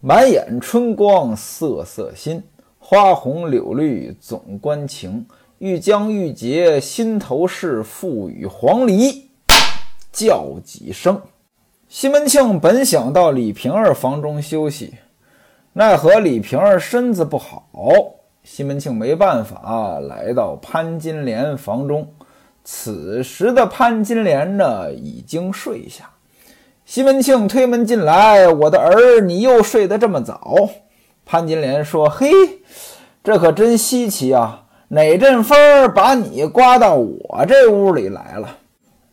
满眼春光瑟瑟新，花红柳绿总关情。欲将欲结心头事，付与黄鹂叫几声。西门庆本想到李瓶儿房中休息，奈何李瓶儿身子不好，西门庆没办法，来到潘金莲房中。此时的潘金莲呢，已经睡下。西门庆推门进来：“我的儿，你又睡得这么早？”潘金莲说：“嘿，这可真稀奇啊！”哪阵风把你刮到我这屋里来了？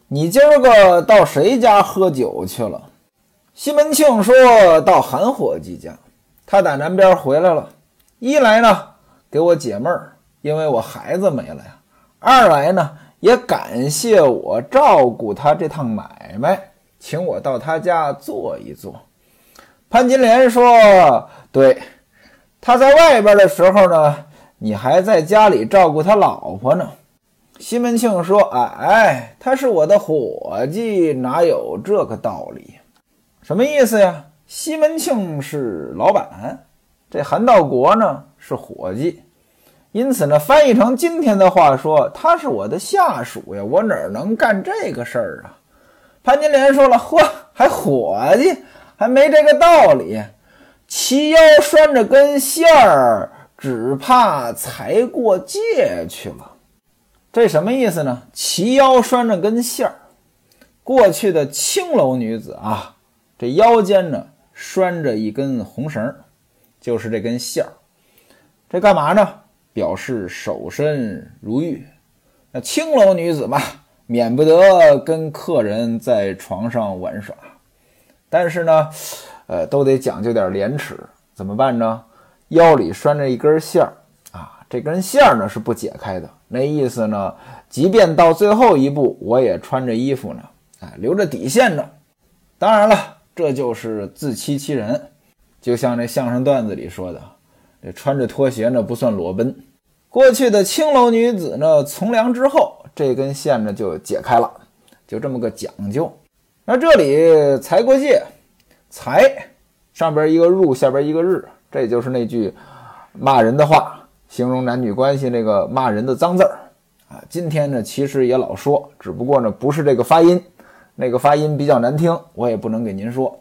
你今儿个到谁家喝酒去了？西门庆说到韩伙计家，他打南边回来了。一来呢，给我解闷儿，因为我孩子没了呀；二来呢，也感谢我照顾他这趟买卖，请我到他家坐一坐。潘金莲说：“对，他在外边的时候呢。”你还在家里照顾他老婆呢？西门庆说：“哎，他是我的伙计，哪有这个道理？什么意思呀？西门庆是老板，这韩道国呢是伙计，因此呢，翻译成今天的话说，他是我的下属呀，我哪能干这个事儿啊？”潘金莲说了：“嚯，还伙计，还没这个道理，齐腰拴着根线儿。”只怕才过界去了，这什么意思呢？齐腰拴着根线儿，过去的青楼女子啊，这腰间呢拴着一根红绳，就是这根线儿。这干嘛呢？表示守身如玉。那青楼女子嘛，免不得跟客人在床上玩耍，但是呢，呃，都得讲究点廉耻，怎么办呢？腰里拴着一根线儿啊，这根线儿呢是不解开的。那意思呢，即便到最后一步，我也穿着衣服呢，哎，留着底线呢。当然了，这就是自欺欺人。就像这相声段子里说的，这穿着拖鞋呢不算裸奔。过去的青楼女子呢，从良之后，这根线呢就解开了，就这么个讲究。那这里才过界，才上边一个入，下边一个日。这就是那句骂人的话，形容男女关系那个骂人的脏字儿啊。今天呢，其实也老说，只不过呢，不是这个发音，那个发音比较难听，我也不能给您说。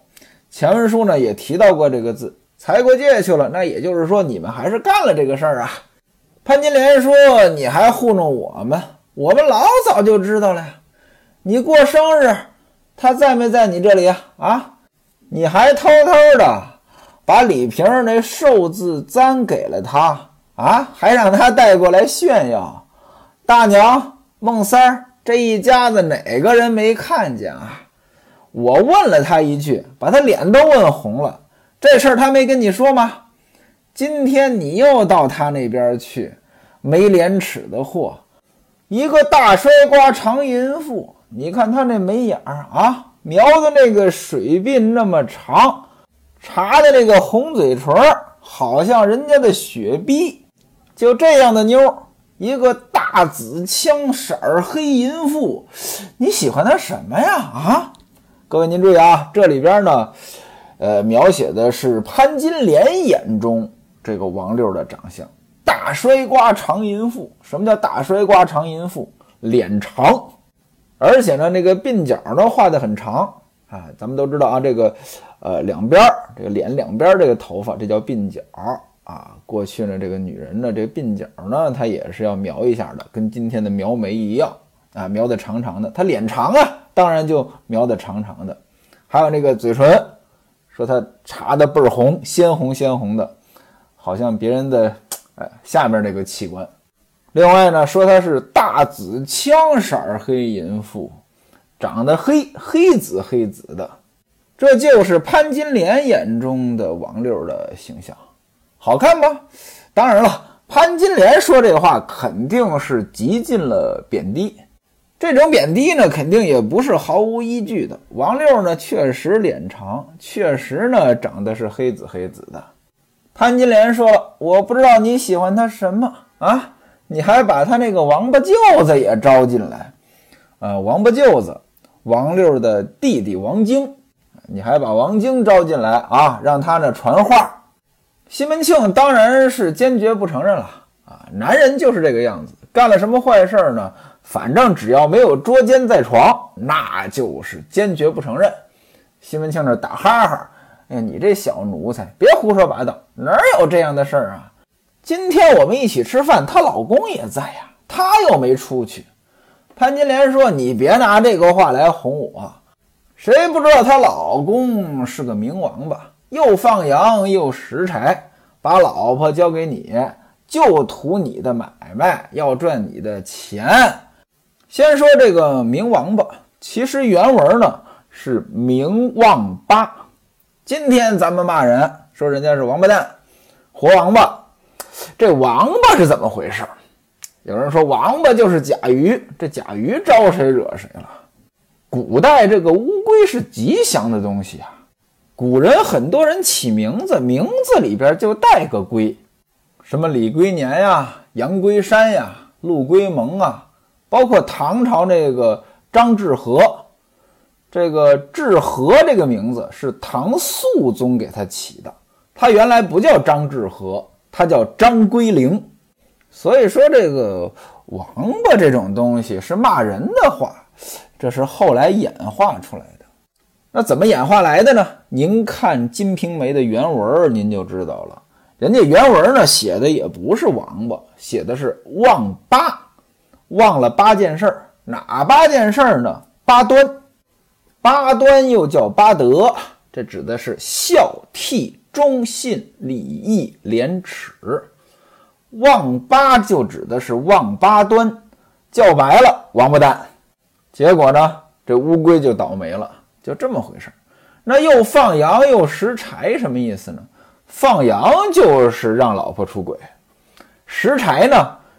前文书呢也提到过这个字，才过界去了。那也就是说，你们还是干了这个事儿啊。潘金莲说：“你还糊弄我们？我们老早就知道了。你过生日，他在没在你这里啊？啊，你还偷偷的。”把李瓶那寿字簪给了他啊，还让他带过来炫耀。大娘、孟三儿这一家子哪个人没看见啊？我问了他一句，把他脸都问红了。这事儿他没跟你说吗？今天你又到他那边去，没廉耻的货！一个大摔瓜长淫妇，你看他那眉眼儿啊，描的那个水鬓那么长。查的这个红嘴唇儿好像人家的雪碧，就这样的妞，一个大紫枪色儿黑淫妇，你喜欢她什么呀？啊，各位您注意啊，这里边呢，呃，描写的是潘金莲眼中这个王六的长相，大摔瓜长淫妇。什么叫大摔瓜长淫妇？脸长，而且呢，那个鬓角呢画的很长啊，咱们都知道啊，这个。呃，两边这个脸两边这个头发，这叫鬓角啊。过去呢，这个女人呢，这鬓角呢，她也是要描一下的，跟今天的描眉一样啊，描的长长的。她脸长啊，当然就描的长长的。还有那个嘴唇，说她擦的倍儿红，鲜红鲜红的，好像别人的哎下面那个器官。另外呢，说她是大紫枪色黑淫妇，长得黑黑紫黑紫的。这就是潘金莲眼中的王六的形象，好看吗？当然了，潘金莲说这话肯定是极尽了贬低，这种贬低呢，肯定也不是毫无依据的。王六呢，确实脸长，确实呢，长得是黑紫黑紫的。潘金莲说：“我不知道你喜欢他什么啊？你还把他那个王八舅子也招进来，呃，王八舅子，王六的弟弟王晶。”你还把王晶招进来啊，让他那传话。西门庆当然是坚决不承认了啊，男人就是这个样子，干了什么坏事呢？反正只要没有捉奸在床，那就是坚决不承认。西门庆这打哈哈，哎，你这小奴才，别胡说八道，哪有这样的事儿啊？今天我们一起吃饭，她老公也在呀，她又没出去。潘金莲说：“你别拿这个话来哄我，谁不知道她老公是个冥王八，又放羊又拾柴，把老婆交给你，就图你的买卖，要赚你的钱。”先说这个冥王八，其实原文呢是冥王八。今天咱们骂人说人家是王八蛋、活王八。这王八是怎么回事？有人说王八就是甲鱼，这甲鱼招谁惹谁了？古代这个乌龟是吉祥的东西啊，古人很多人起名字，名字里边就带个龟，什么李龟年呀、杨龟山呀、陆龟蒙啊，包括唐朝那个张志和，这个志和这个名字是唐肃宗给他起的，他原来不叫张志和。他叫张龟灵，所以说这个王八这种东西是骂人的话，这是后来演化出来的。那怎么演化来的呢？您看《金瓶梅》的原文，您就知道了。人家原文呢写的也不是王八，写的是忘八，忘了八件事儿。哪八件事儿呢？八端，八端又叫八德，这指的是孝悌。忠信礼义廉耻，忘八就指的是忘八端，叫白了王八蛋。结果呢，这乌龟就倒霉了，就这么回事那又放羊又拾柴，什么意思呢？放羊就是让老婆出轨，拾柴呢，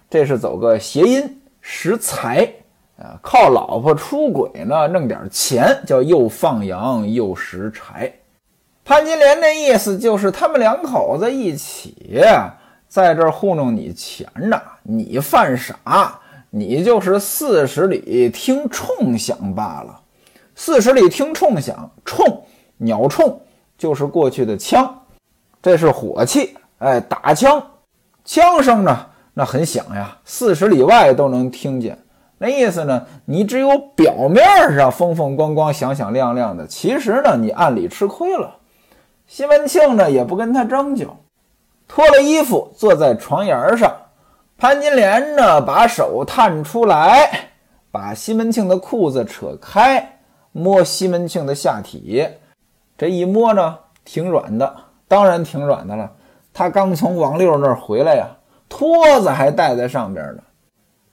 这是走个谐音，拾财啊，靠老婆出轨呢，弄点钱，叫又放羊又拾柴。潘金莲那意思就是他们两口子一起在这糊弄你钱呢，你犯傻，你就是四十里听冲响罢了。四十里听冲响，冲鸟冲就是过去的枪，这是火器，哎，打枪，枪声呢那很响呀，四十里外都能听见。那意思呢，你只有表面上风风光光、响响亮亮的，其实呢你暗里吃亏了。西门庆呢也不跟他争究，脱了衣服坐在床沿上。潘金莲呢把手探出来，把西门庆的裤子扯开，摸西门庆的下体。这一摸呢，挺软的，当然挺软的了。他刚从王六那儿回来呀，托子还戴在上边呢。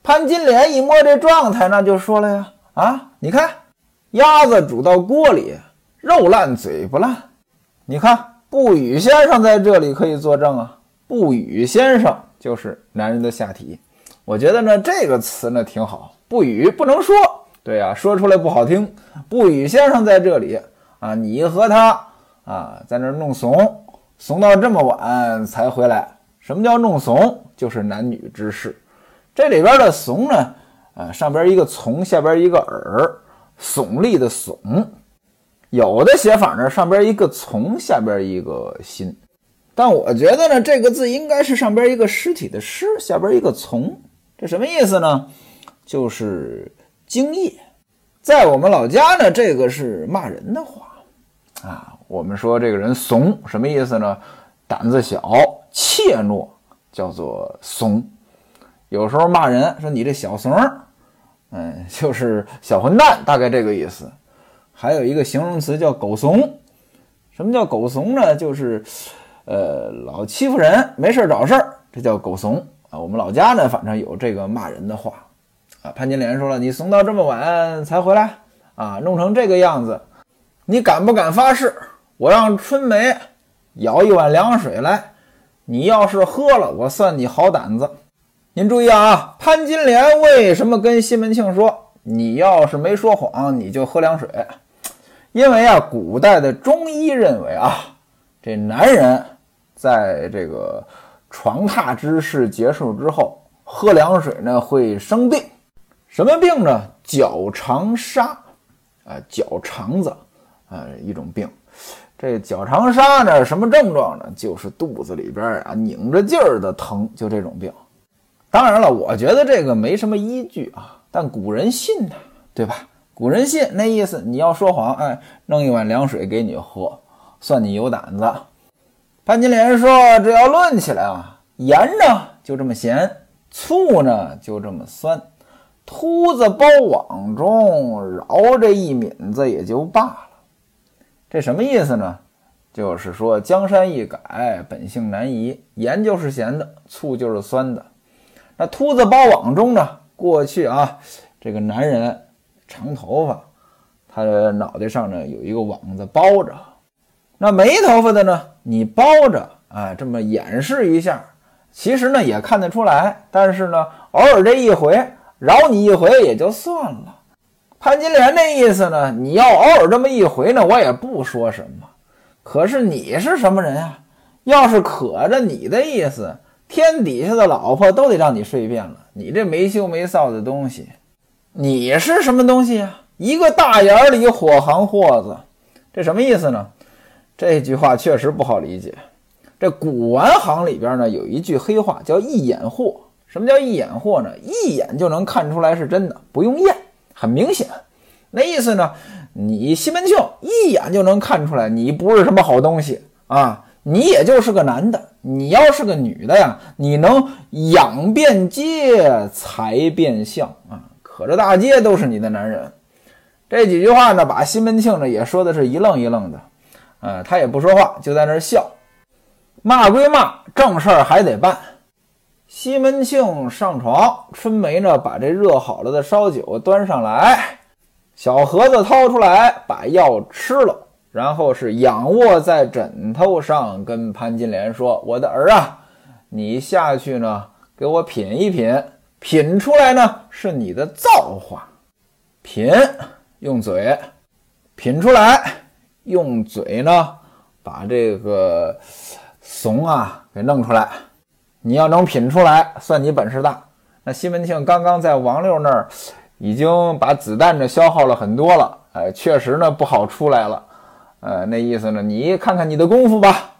潘金莲一摸这状态，那就说了呀：“啊，你看，鸭子煮到锅里，肉烂嘴不烂。”你看，不语先生在这里可以作证啊。不语先生就是男人的下体，我觉得呢这个词呢挺好。不语不能说，对呀，说出来不好听。不语先生在这里啊，你和他啊在那弄怂，怂到这么晚才回来。什么叫弄怂？就是男女之事。这里边的怂呢，呃上边一个从，下边一个耳，耸立的耸。有的写法呢，上边一个从，下边一个心，但我觉得呢，这个字应该是上边一个尸体的尸，下边一个从，这什么意思呢？就是精液。在我们老家呢，这个是骂人的话啊。我们说这个人怂，什么意思呢？胆子小，怯懦，叫做怂。有时候骂人说你这小怂，嗯，就是小混蛋，大概这个意思。还有一个形容词叫“狗怂”，什么叫“狗怂”呢？就是，呃，老欺负人，没事找事儿，这叫“狗怂”啊。我们老家呢，反正有这个骂人的话啊。潘金莲说了：“你怂到这么晚才回来啊，弄成这个样子，你敢不敢发誓？我让春梅舀一碗凉水来，你要是喝了，我算你好胆子。”您注意啊，潘金莲为什么跟西门庆说：“你要是没说谎，你就喝凉水？”因为啊，古代的中医认为啊，这男人在这个床榻之事结束之后喝凉水呢，会生病。什么病呢？脚肠痧啊，脚肠子啊一种病。这脚长沙呢，什么症状呢？就是肚子里边啊拧着劲儿的疼，就这种病。当然了，我觉得这个没什么依据啊，但古人信呐，对吧？古人信那意思，你要说谎，哎，弄一碗凉水给你喝，算你有胆子。潘金莲说：“这要论起来啊，盐呢就这么咸，醋呢就这么酸，秃子包网中饶这一抿子也就罢了。这什么意思呢？就是说江山易改，本性难移，盐就是咸的，醋就是酸的。那秃子包网中呢？过去啊，这个男人长头发，他的脑袋上呢有一个网子包着。”那没头发的呢？你包着啊，这么掩饰一下，其实呢也看得出来。但是呢，偶尔这一回饶你一回也就算了。潘金莲那意思呢，你要偶尔这么一回呢，我也不说什么。可是你是什么人啊？要是可着你的意思，天底下的老婆都得让你睡遍了。你这没羞没臊的东西，你是什么东西呀？一个大眼里火行货子，这什么意思呢？这句话确实不好理解。这古玩行里边呢，有一句黑话叫“一眼货”。什么叫“一眼货”呢？一眼就能看出来是真的，不用验，很明显。那意思呢？你西门庆一眼就能看出来你不是什么好东西啊！你也就是个男的，你要是个女的呀，你能养遍街，才变相啊！可这大街都是你的男人。这几句话呢，把西门庆呢也说的是一愣一愣的。呃，他也不说话，就在那儿笑。骂归骂，正事儿还得办。西门庆上床，春梅呢把这热好了的烧酒端上来，小盒子掏出来，把药吃了，然后是仰卧在枕头上，跟潘金莲说：“我的儿啊，你下去呢，给我品一品，品出来呢是你的造化。品，用嘴品出来。”用嘴呢，把这个怂啊给弄出来。你要能品出来，算你本事大。那西门庆刚刚在王六那儿已经把子弹呢消耗了很多了，哎，确实呢不好出来了。呃，那意思呢，你看看你的功夫吧。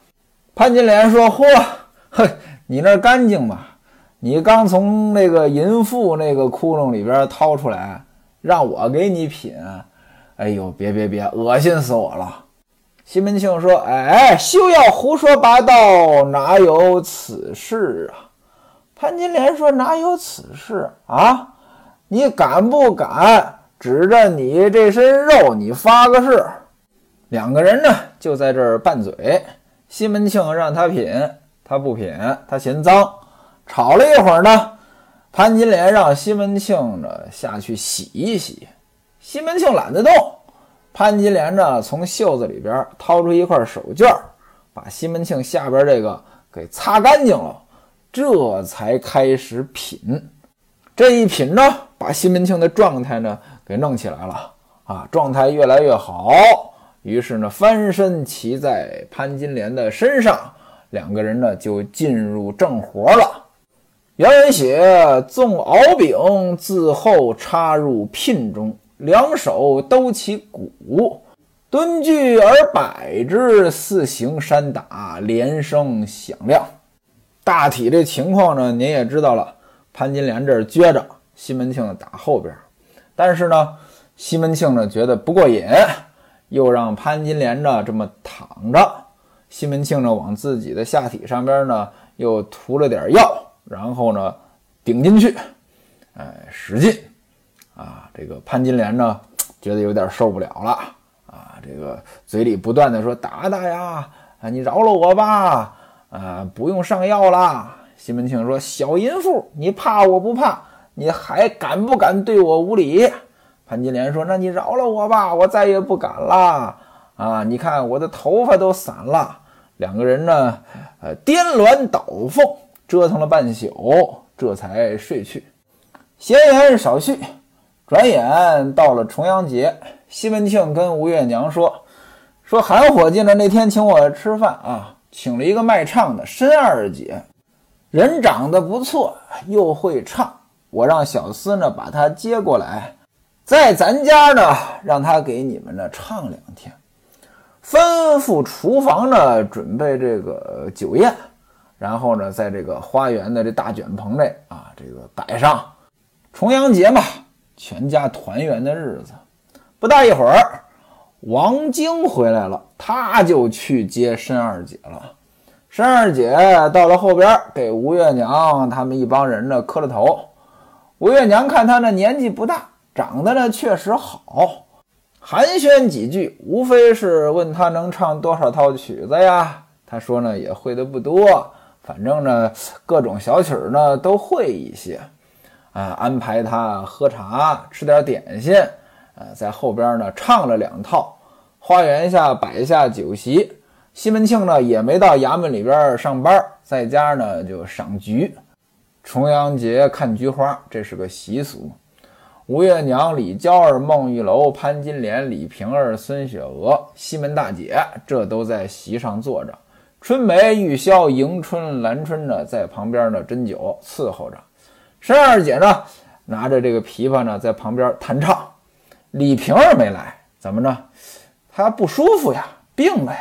潘金莲说：“嚯，嘿，你那干净吗？你刚从那个淫妇那个窟窿里边掏出来，让我给你品。”哎呦，别别别，恶心死我了！西门庆说：“哎，休要胡说八道，哪有此事啊？”潘金莲说：“哪有此事啊？你敢不敢指着你这身肉，你发个誓？”两个人呢，就在这儿拌嘴。西门庆让他品，他不品，他嫌脏。吵了一会儿呢，潘金莲让西门庆呢下去洗一洗。西门庆懒得动，潘金莲呢从袖子里边掏出一块手绢，把西门庆下边这个给擦干净了，这才开始品。这一品呢，把西门庆的状态呢给弄起来了啊，状态越来越好。于是呢，翻身骑在潘金莲的身上，两个人呢就进入正活了。原文写：纵敖丙自后插入聘中。两手兜起鼓，蹲踞而摆之，似行山打，连声响亮。大体这情况呢，您也知道了。潘金莲这儿撅着，西门庆打后边。但是呢，西门庆呢觉得不过瘾，又让潘金莲呢这么躺着。西门庆呢往自己的下体上边呢又涂了点药，然后呢顶进去，哎，使劲。啊，这个潘金莲呢，觉得有点受不了了啊，这个嘴里不断的说：“打打呀，啊，你饶了我吧，啊，不用上药啦。”西门庆说：“小淫妇，你怕我不怕？你还敢不敢对我无礼？”潘金莲说：“那你饶了我吧，我再也不敢了。啊，你看我的头发都散了。”两个人呢，呃，颠鸾倒凤，折腾了半宿，这才睡去。闲言少叙。转眼到了重阳节，西门庆跟吴月娘说：“说韩伙计呢那天请我吃饭啊，请了一个卖唱的申二姐，人长得不错，又会唱。我让小厮呢把她接过来，在咱家呢让他给你们呢唱两天。吩咐厨房呢准备这个酒宴，然后呢，在这个花园的这大卷棚内啊，这个摆上重阳节嘛，全家团圆的日子。不大一会儿，王晶回来了，他就去接申二姐了。申二姐到了后边，给吴月娘他们一帮人呢磕了头。吴月娘看他那年纪不大，长得呢确实好，寒暄几句，无非是问他能唱多少套曲子呀。他说呢也会的不多，反正呢各种小曲呢都会一些。啊，安排他喝茶，吃点点心。呃，在后边呢唱了两套，花园下摆下酒席。西门庆呢也没到衙门里边上班，在家呢就赏菊。重阳节看菊花，这是个习俗。吴月娘、李娇儿、孟玉楼、潘金莲、李瓶儿、孙雪娥、西门大姐，这都在席上坐着。春梅、玉箫、迎春、兰春呢，在旁边呢斟酒伺候着。申二姐呢，拿着这个琵琶呢，在旁边弹唱。李瓶儿没来，怎么着？她不舒服呀，病了呀。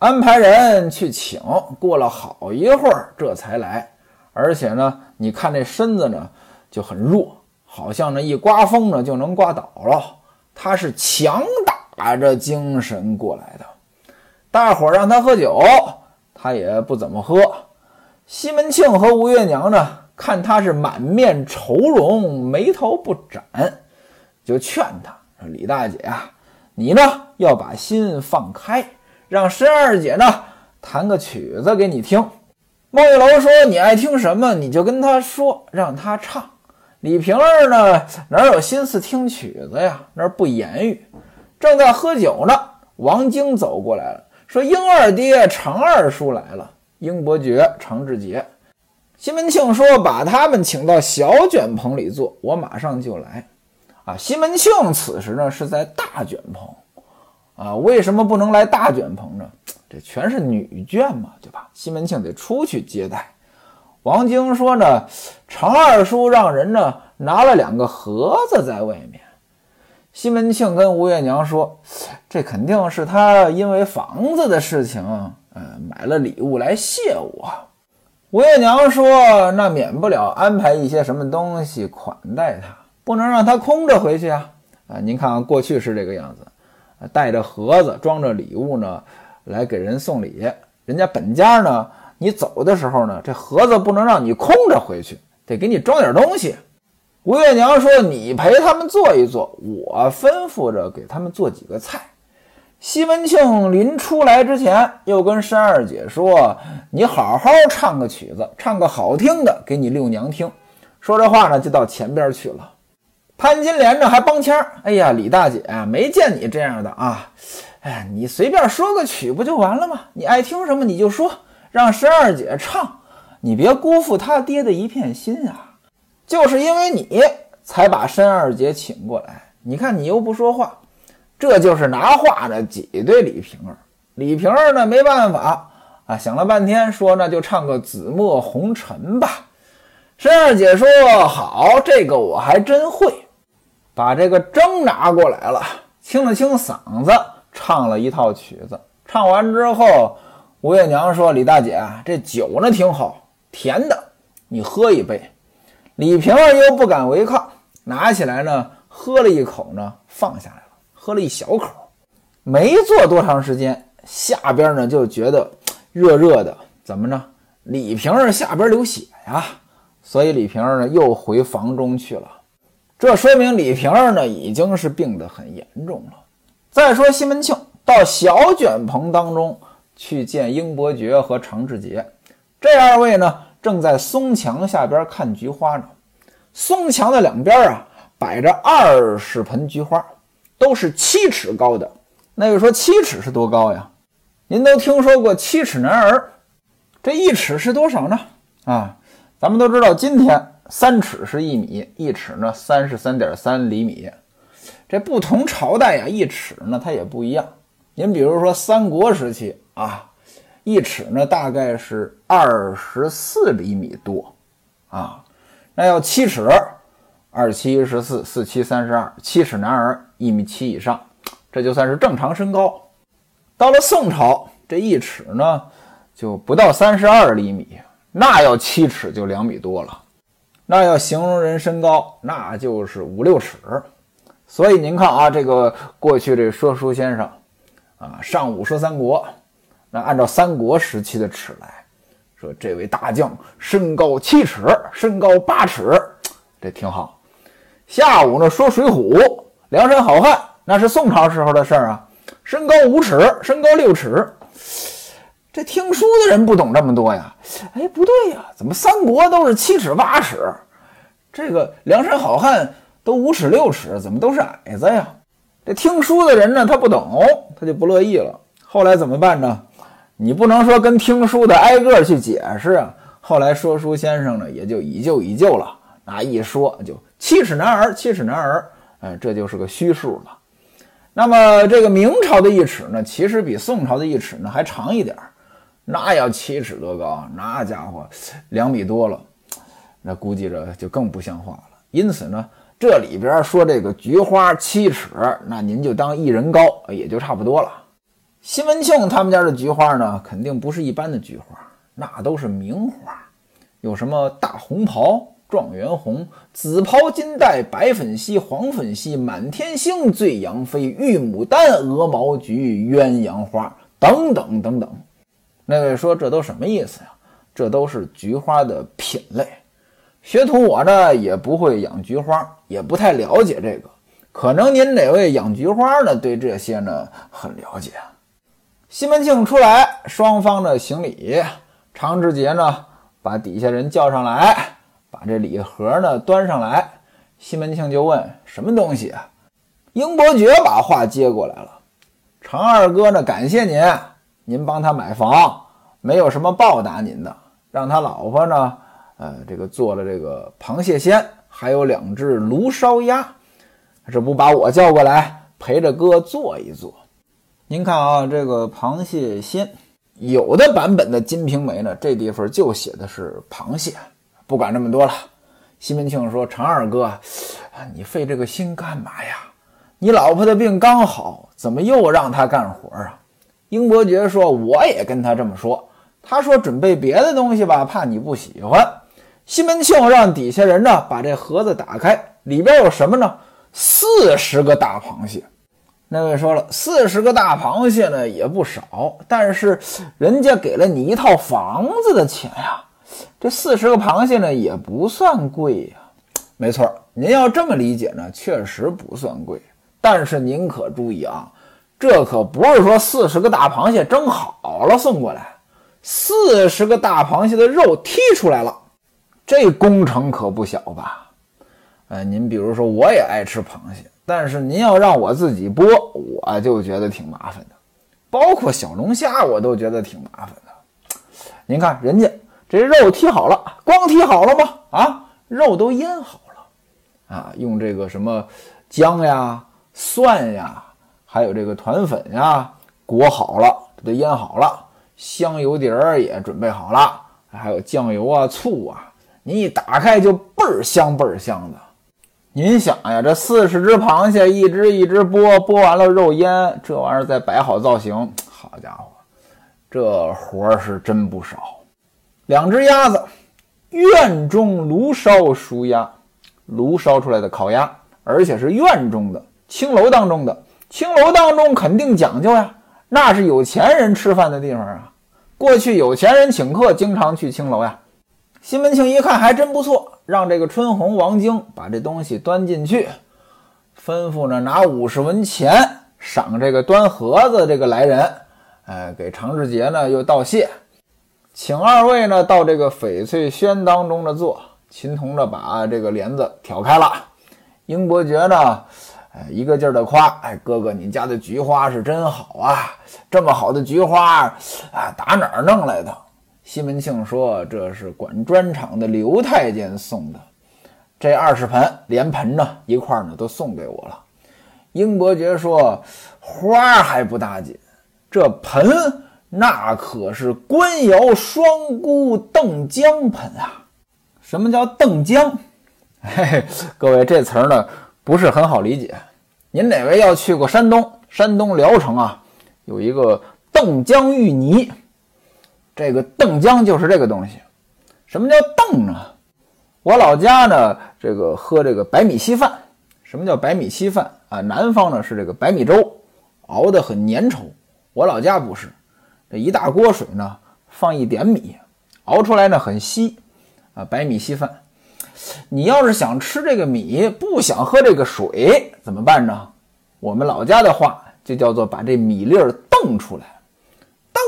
安排人去请，过了好一会儿，这才来。而且呢，你看这身子呢就很弱，好像呢一刮风呢就能刮倒了。他是强打着精神过来的。大伙让他喝酒，他也不怎么喝。西门庆和吴月娘呢，看他是满面愁容，眉头不展，就劝他说：“李大姐啊，你呢要把心放开。”让申二姐呢弹个曲子给你听。孟玉楼说：“你爱听什么，你就跟他说，让他唱。”李瓶儿呢哪有心思听曲子呀？那不言语，正在喝酒呢。王晶走过来了，说：“英二爹、常二叔来了。”英伯爵、常志杰。西门庆说：“把他们请到小卷棚里坐，我马上就来。”啊，西门庆此时呢是在大卷棚。啊，为什么不能来大卷棚呢？这全是女眷嘛，对吧？西门庆得出去接待。王晶说呢，常二叔让人呢拿了两个盒子在外面。西门庆跟吴月娘说，这肯定是他因为房子的事情，呃，买了礼物来谢我。吴月娘说，那免不了安排一些什么东西款待他，不能让他空着回去啊。啊，您看看过去是这个样子。带着盒子装着礼物呢，来给人送礼。人家本家呢，你走的时候呢，这盒子不能让你空着回去，得给你装点东西。吴月娘说：“你陪他们坐一坐，我吩咐着给他们做几个菜。”西门庆临出来之前，又跟山二姐说：“你好好唱个曲子，唱个好听的给你六娘听。”说这话呢，就到前边去了。潘金莲呢还帮腔哎呀，李大姐啊，没见你这样的啊！哎，你随便说个曲不就完了吗？你爱听什么你就说，让申二姐唱，你别辜负他爹的一片心啊！就是因为你才把申二姐请过来，你看你又不说话，这就是拿话呢挤兑李瓶儿。李瓶儿呢没办法啊，想了半天说那就唱个紫陌红尘吧。申二姐说好，这个我还真会。把这个筝拿过来了，清了清嗓子，唱了一套曲子。唱完之后，吴月娘说：“李大姐，这酒呢挺好，甜的，你喝一杯。”李瓶儿又不敢违抗，拿起来呢，喝了一口呢，放下来了，喝了一小口。没坐多长时间，下边呢就觉得热热的，怎么着？李瓶儿下边流血呀，所以李瓶儿呢又回房中去了。这说明李瓶儿呢已经是病得很严重了。再说西门庆到小卷棚当中去见英伯爵和常志杰，这二位呢正在松墙下边看菊花呢。松墙的两边啊摆着二十盆菊花，都是七尺高的。那就说七尺是多高呀？您都听说过七尺男儿，这一尺是多少呢？啊，咱们都知道今天。三尺是一米，一尺呢三十三点三厘米。这不同朝代呀，一尺呢它也不一样。您比如说三国时期啊，一尺呢大概是二十四厘米多啊。那要七尺，二七十四，四七三十二，七尺男儿一米七以上，这就算是正常身高。到了宋朝，这一尺呢就不到三十二厘米，那要七尺就两米多了。那要形容人身高，那就是五六尺。所以您看啊，这个过去这说书先生啊，上午说三国，那按照三国时期的尺来说，这位大将身高七尺，身高八尺，这挺好。下午呢说水浒，梁山好汉，那是宋朝时候的事儿啊，身高五尺，身高六尺。这听书的人不懂这么多呀？哎，不对呀，怎么三国都是七尺八尺，这个梁山好汉都五尺六尺，怎么都是矮子呀？这听书的人呢，他不懂，他就不乐意了。后来怎么办呢？你不能说跟听书的挨个去解释啊。后来说书先生呢，也就以旧以旧了。那一说就七尺男儿，七尺男儿，哎，这就是个虚数了。那么这个明朝的一尺呢，其实比宋朝的一尺呢还长一点儿。那要七尺多高，那家伙两米多了，那估计着就更不像话了。因此呢，这里边说这个菊花七尺，那您就当一人高也就差不多了。西门庆他们家的菊花呢，肯定不是一般的菊花，那都是名花，有什么大红袍、状元红、紫袍金带、白粉溪、黄粉溪、满天星、醉杨飞、玉牡丹、鹅毛菊、鸳鸯花等等等等。那位说：“这都什么意思呀？这都是菊花的品类。学徒我呢也不会养菊花，也不太了解这个。可能您哪位养菊花呢，对这些呢很了解。”西门庆出来，双方的行礼。常志杰呢把底下人叫上来，把这礼盒呢端上来。西门庆就问：“什么东西啊？”英伯爵把话接过来了：“常二哥呢，感谢您。”您帮他买房，没有什么报答您的，让他老婆呢，呃，这个做了这个螃蟹鲜，还有两只炉烧鸭，这不把我叫过来陪着哥坐一坐。您看啊，这个螃蟹鲜，有的版本的《金瓶梅》呢，这地方就写的是螃蟹。不管这么多了，西门庆说：“常二哥，啊你费这个心干嘛呀？你老婆的病刚好，怎么又让她干活啊？”英伯爵说：“我也跟他这么说。他说准备别的东西吧，怕你不喜欢。”西门庆让底下人呢把这盒子打开，里边有什么呢？四十个大螃蟹。那位说了，四十个大螃蟹呢也不少，但是人家给了你一套房子的钱呀。这四十个螃蟹呢也不算贵呀。没错，您要这么理解呢，确实不算贵。但是您可注意啊。这可不是说四十个大螃蟹蒸好了送过来，四十个大螃蟹的肉剔出来了，这工程可不小吧？呃，您比如说我也爱吃螃蟹，但是您要让我自己剥，我就觉得挺麻烦的。包括小龙虾，我都觉得挺麻烦的。您看人家这肉剔好了，光剔好了吗？啊，肉都腌好了，啊，用这个什么姜呀、蒜呀。还有这个团粉呀，裹好了，都腌好了，香油碟儿也准备好了，还有酱油啊、醋啊，你一打开就倍儿香倍儿香的。您想呀，这四十只螃蟹，一只一只剥，剥完了肉腌，这玩意儿再摆好造型，好家伙，这活儿是真不少。两只鸭子，院中炉烧熟鸭，炉烧出来的烤鸭，而且是院中的青楼当中的。青楼当中肯定讲究呀，那是有钱人吃饭的地方啊。过去有钱人请客，经常去青楼呀。西门庆一看还真不错，让这个春红、王晶把这东西端进去，吩咐呢拿五十文钱赏这个端盒子这个来人。哎，给常志杰呢又道谢，请二位呢到这个翡翠轩当中的坐。秦童呢把这个帘子挑开了，英伯爵呢。哎，一个劲儿的夸，哎，哥哥，你家的菊花是真好啊！这么好的菊花啊，打哪儿弄来的？西门庆说：“这是管砖厂的刘太监送的，这二十盆连盆呢一块呢都送给我了。”英伯爵说：“花还不打紧，这盆那可是官窑双孤邓江盆啊！什么叫邓江？嘿嘿，各位这词儿呢？”不是很好理解。您哪位要去过山东？山东聊城啊，有一个澄浆玉泥。这个澄浆就是这个东西。什么叫澄呢？我老家呢，这个喝这个白米稀饭。什么叫白米稀饭啊？南方呢是这个白米粥，熬得很粘稠。我老家不是，这一大锅水呢，放一点米，熬出来呢很稀啊。白米稀饭，你要是想吃这个米，不想喝这个水，怎么办呢？我们老家的话就叫做把这米粒儿澄出来。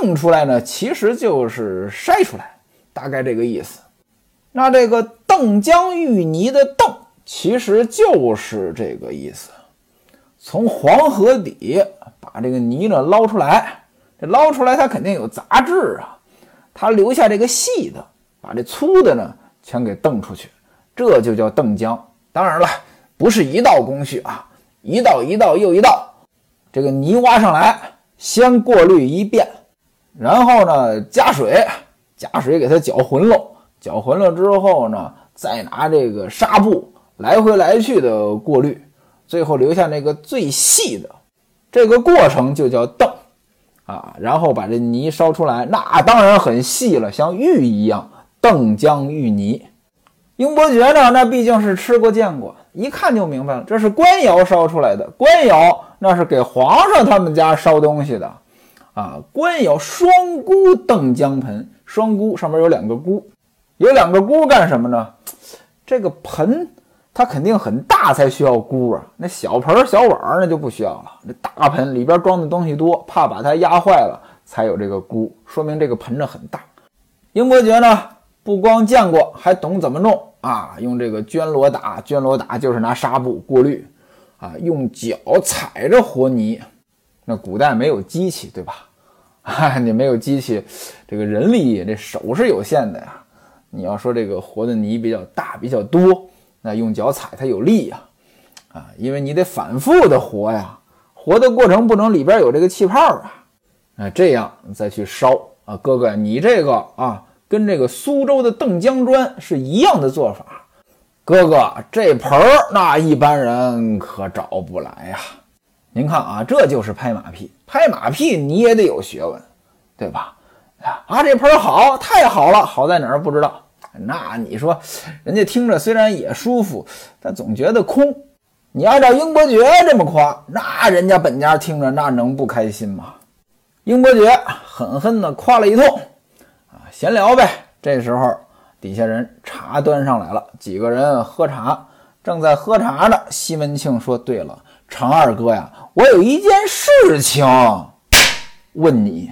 澄出来呢，其实就是筛出来，大概这个意思。那这个澄江玉泥的澄，其实就是这个意思。从黄河底把这个泥呢捞出来，这捞出来它肯定有杂质啊，它留下这个细的，把这粗的呢全给澄出去，这就叫澄江。当然了，不是一道工序啊，一道一道又一道，这个泥挖上来，先过滤一遍，然后呢加水，加水给它搅浑喽。搅浑了之后呢，再拿这个纱布来回来去的过滤，最后留下那个最细的，这个过程就叫澄啊。然后把这泥烧出来，那当然很细了，像玉一样，澄江玉泥。英伯爵呢，那毕竟是吃过见过，一看就明白了，这是官窑烧出来的。官窑那是给皇上他们家烧东西的啊。官窑双箍澄浆盆，双箍上面有两个箍。有两个箍干什么呢？这个盆它肯定很大才需要箍啊，那小盆小碗那就不需要了。这大盆里边装的东西多，怕把它压坏了，才有这个箍，说明这个盆子很大。英伯爵呢，不光见过，还懂怎么弄啊！用这个绢罗打，绢罗打就是拿纱布过滤啊，用脚踩着和泥。那古代没有机器，对吧？哈哈，你没有机器，这个人力这手是有限的呀。你要说这个和的泥比较大比较多，那用脚踩它有力呀，啊，因为你得反复的和呀，和的过程不能里边有这个气泡啊，啊，这样再去烧啊，哥哥，你这个啊，跟这个苏州的澄江砖是一样的做法，哥哥，这盆儿那一般人可找不来呀。您看啊，这就是拍马屁，拍马屁你也得有学问，对吧？啊，这盆好，太好了，好在哪儿不知道。那你说，人家听着虽然也舒服，但总觉得空。你按照英伯爵这么夸，那人家本家听着那能不开心吗？英伯爵狠狠地夸了一通，啊，闲聊呗。这时候底下人茶端上来了，几个人喝茶，正在喝茶呢。西门庆说：“对了，常二哥呀，我有一件事情问你。”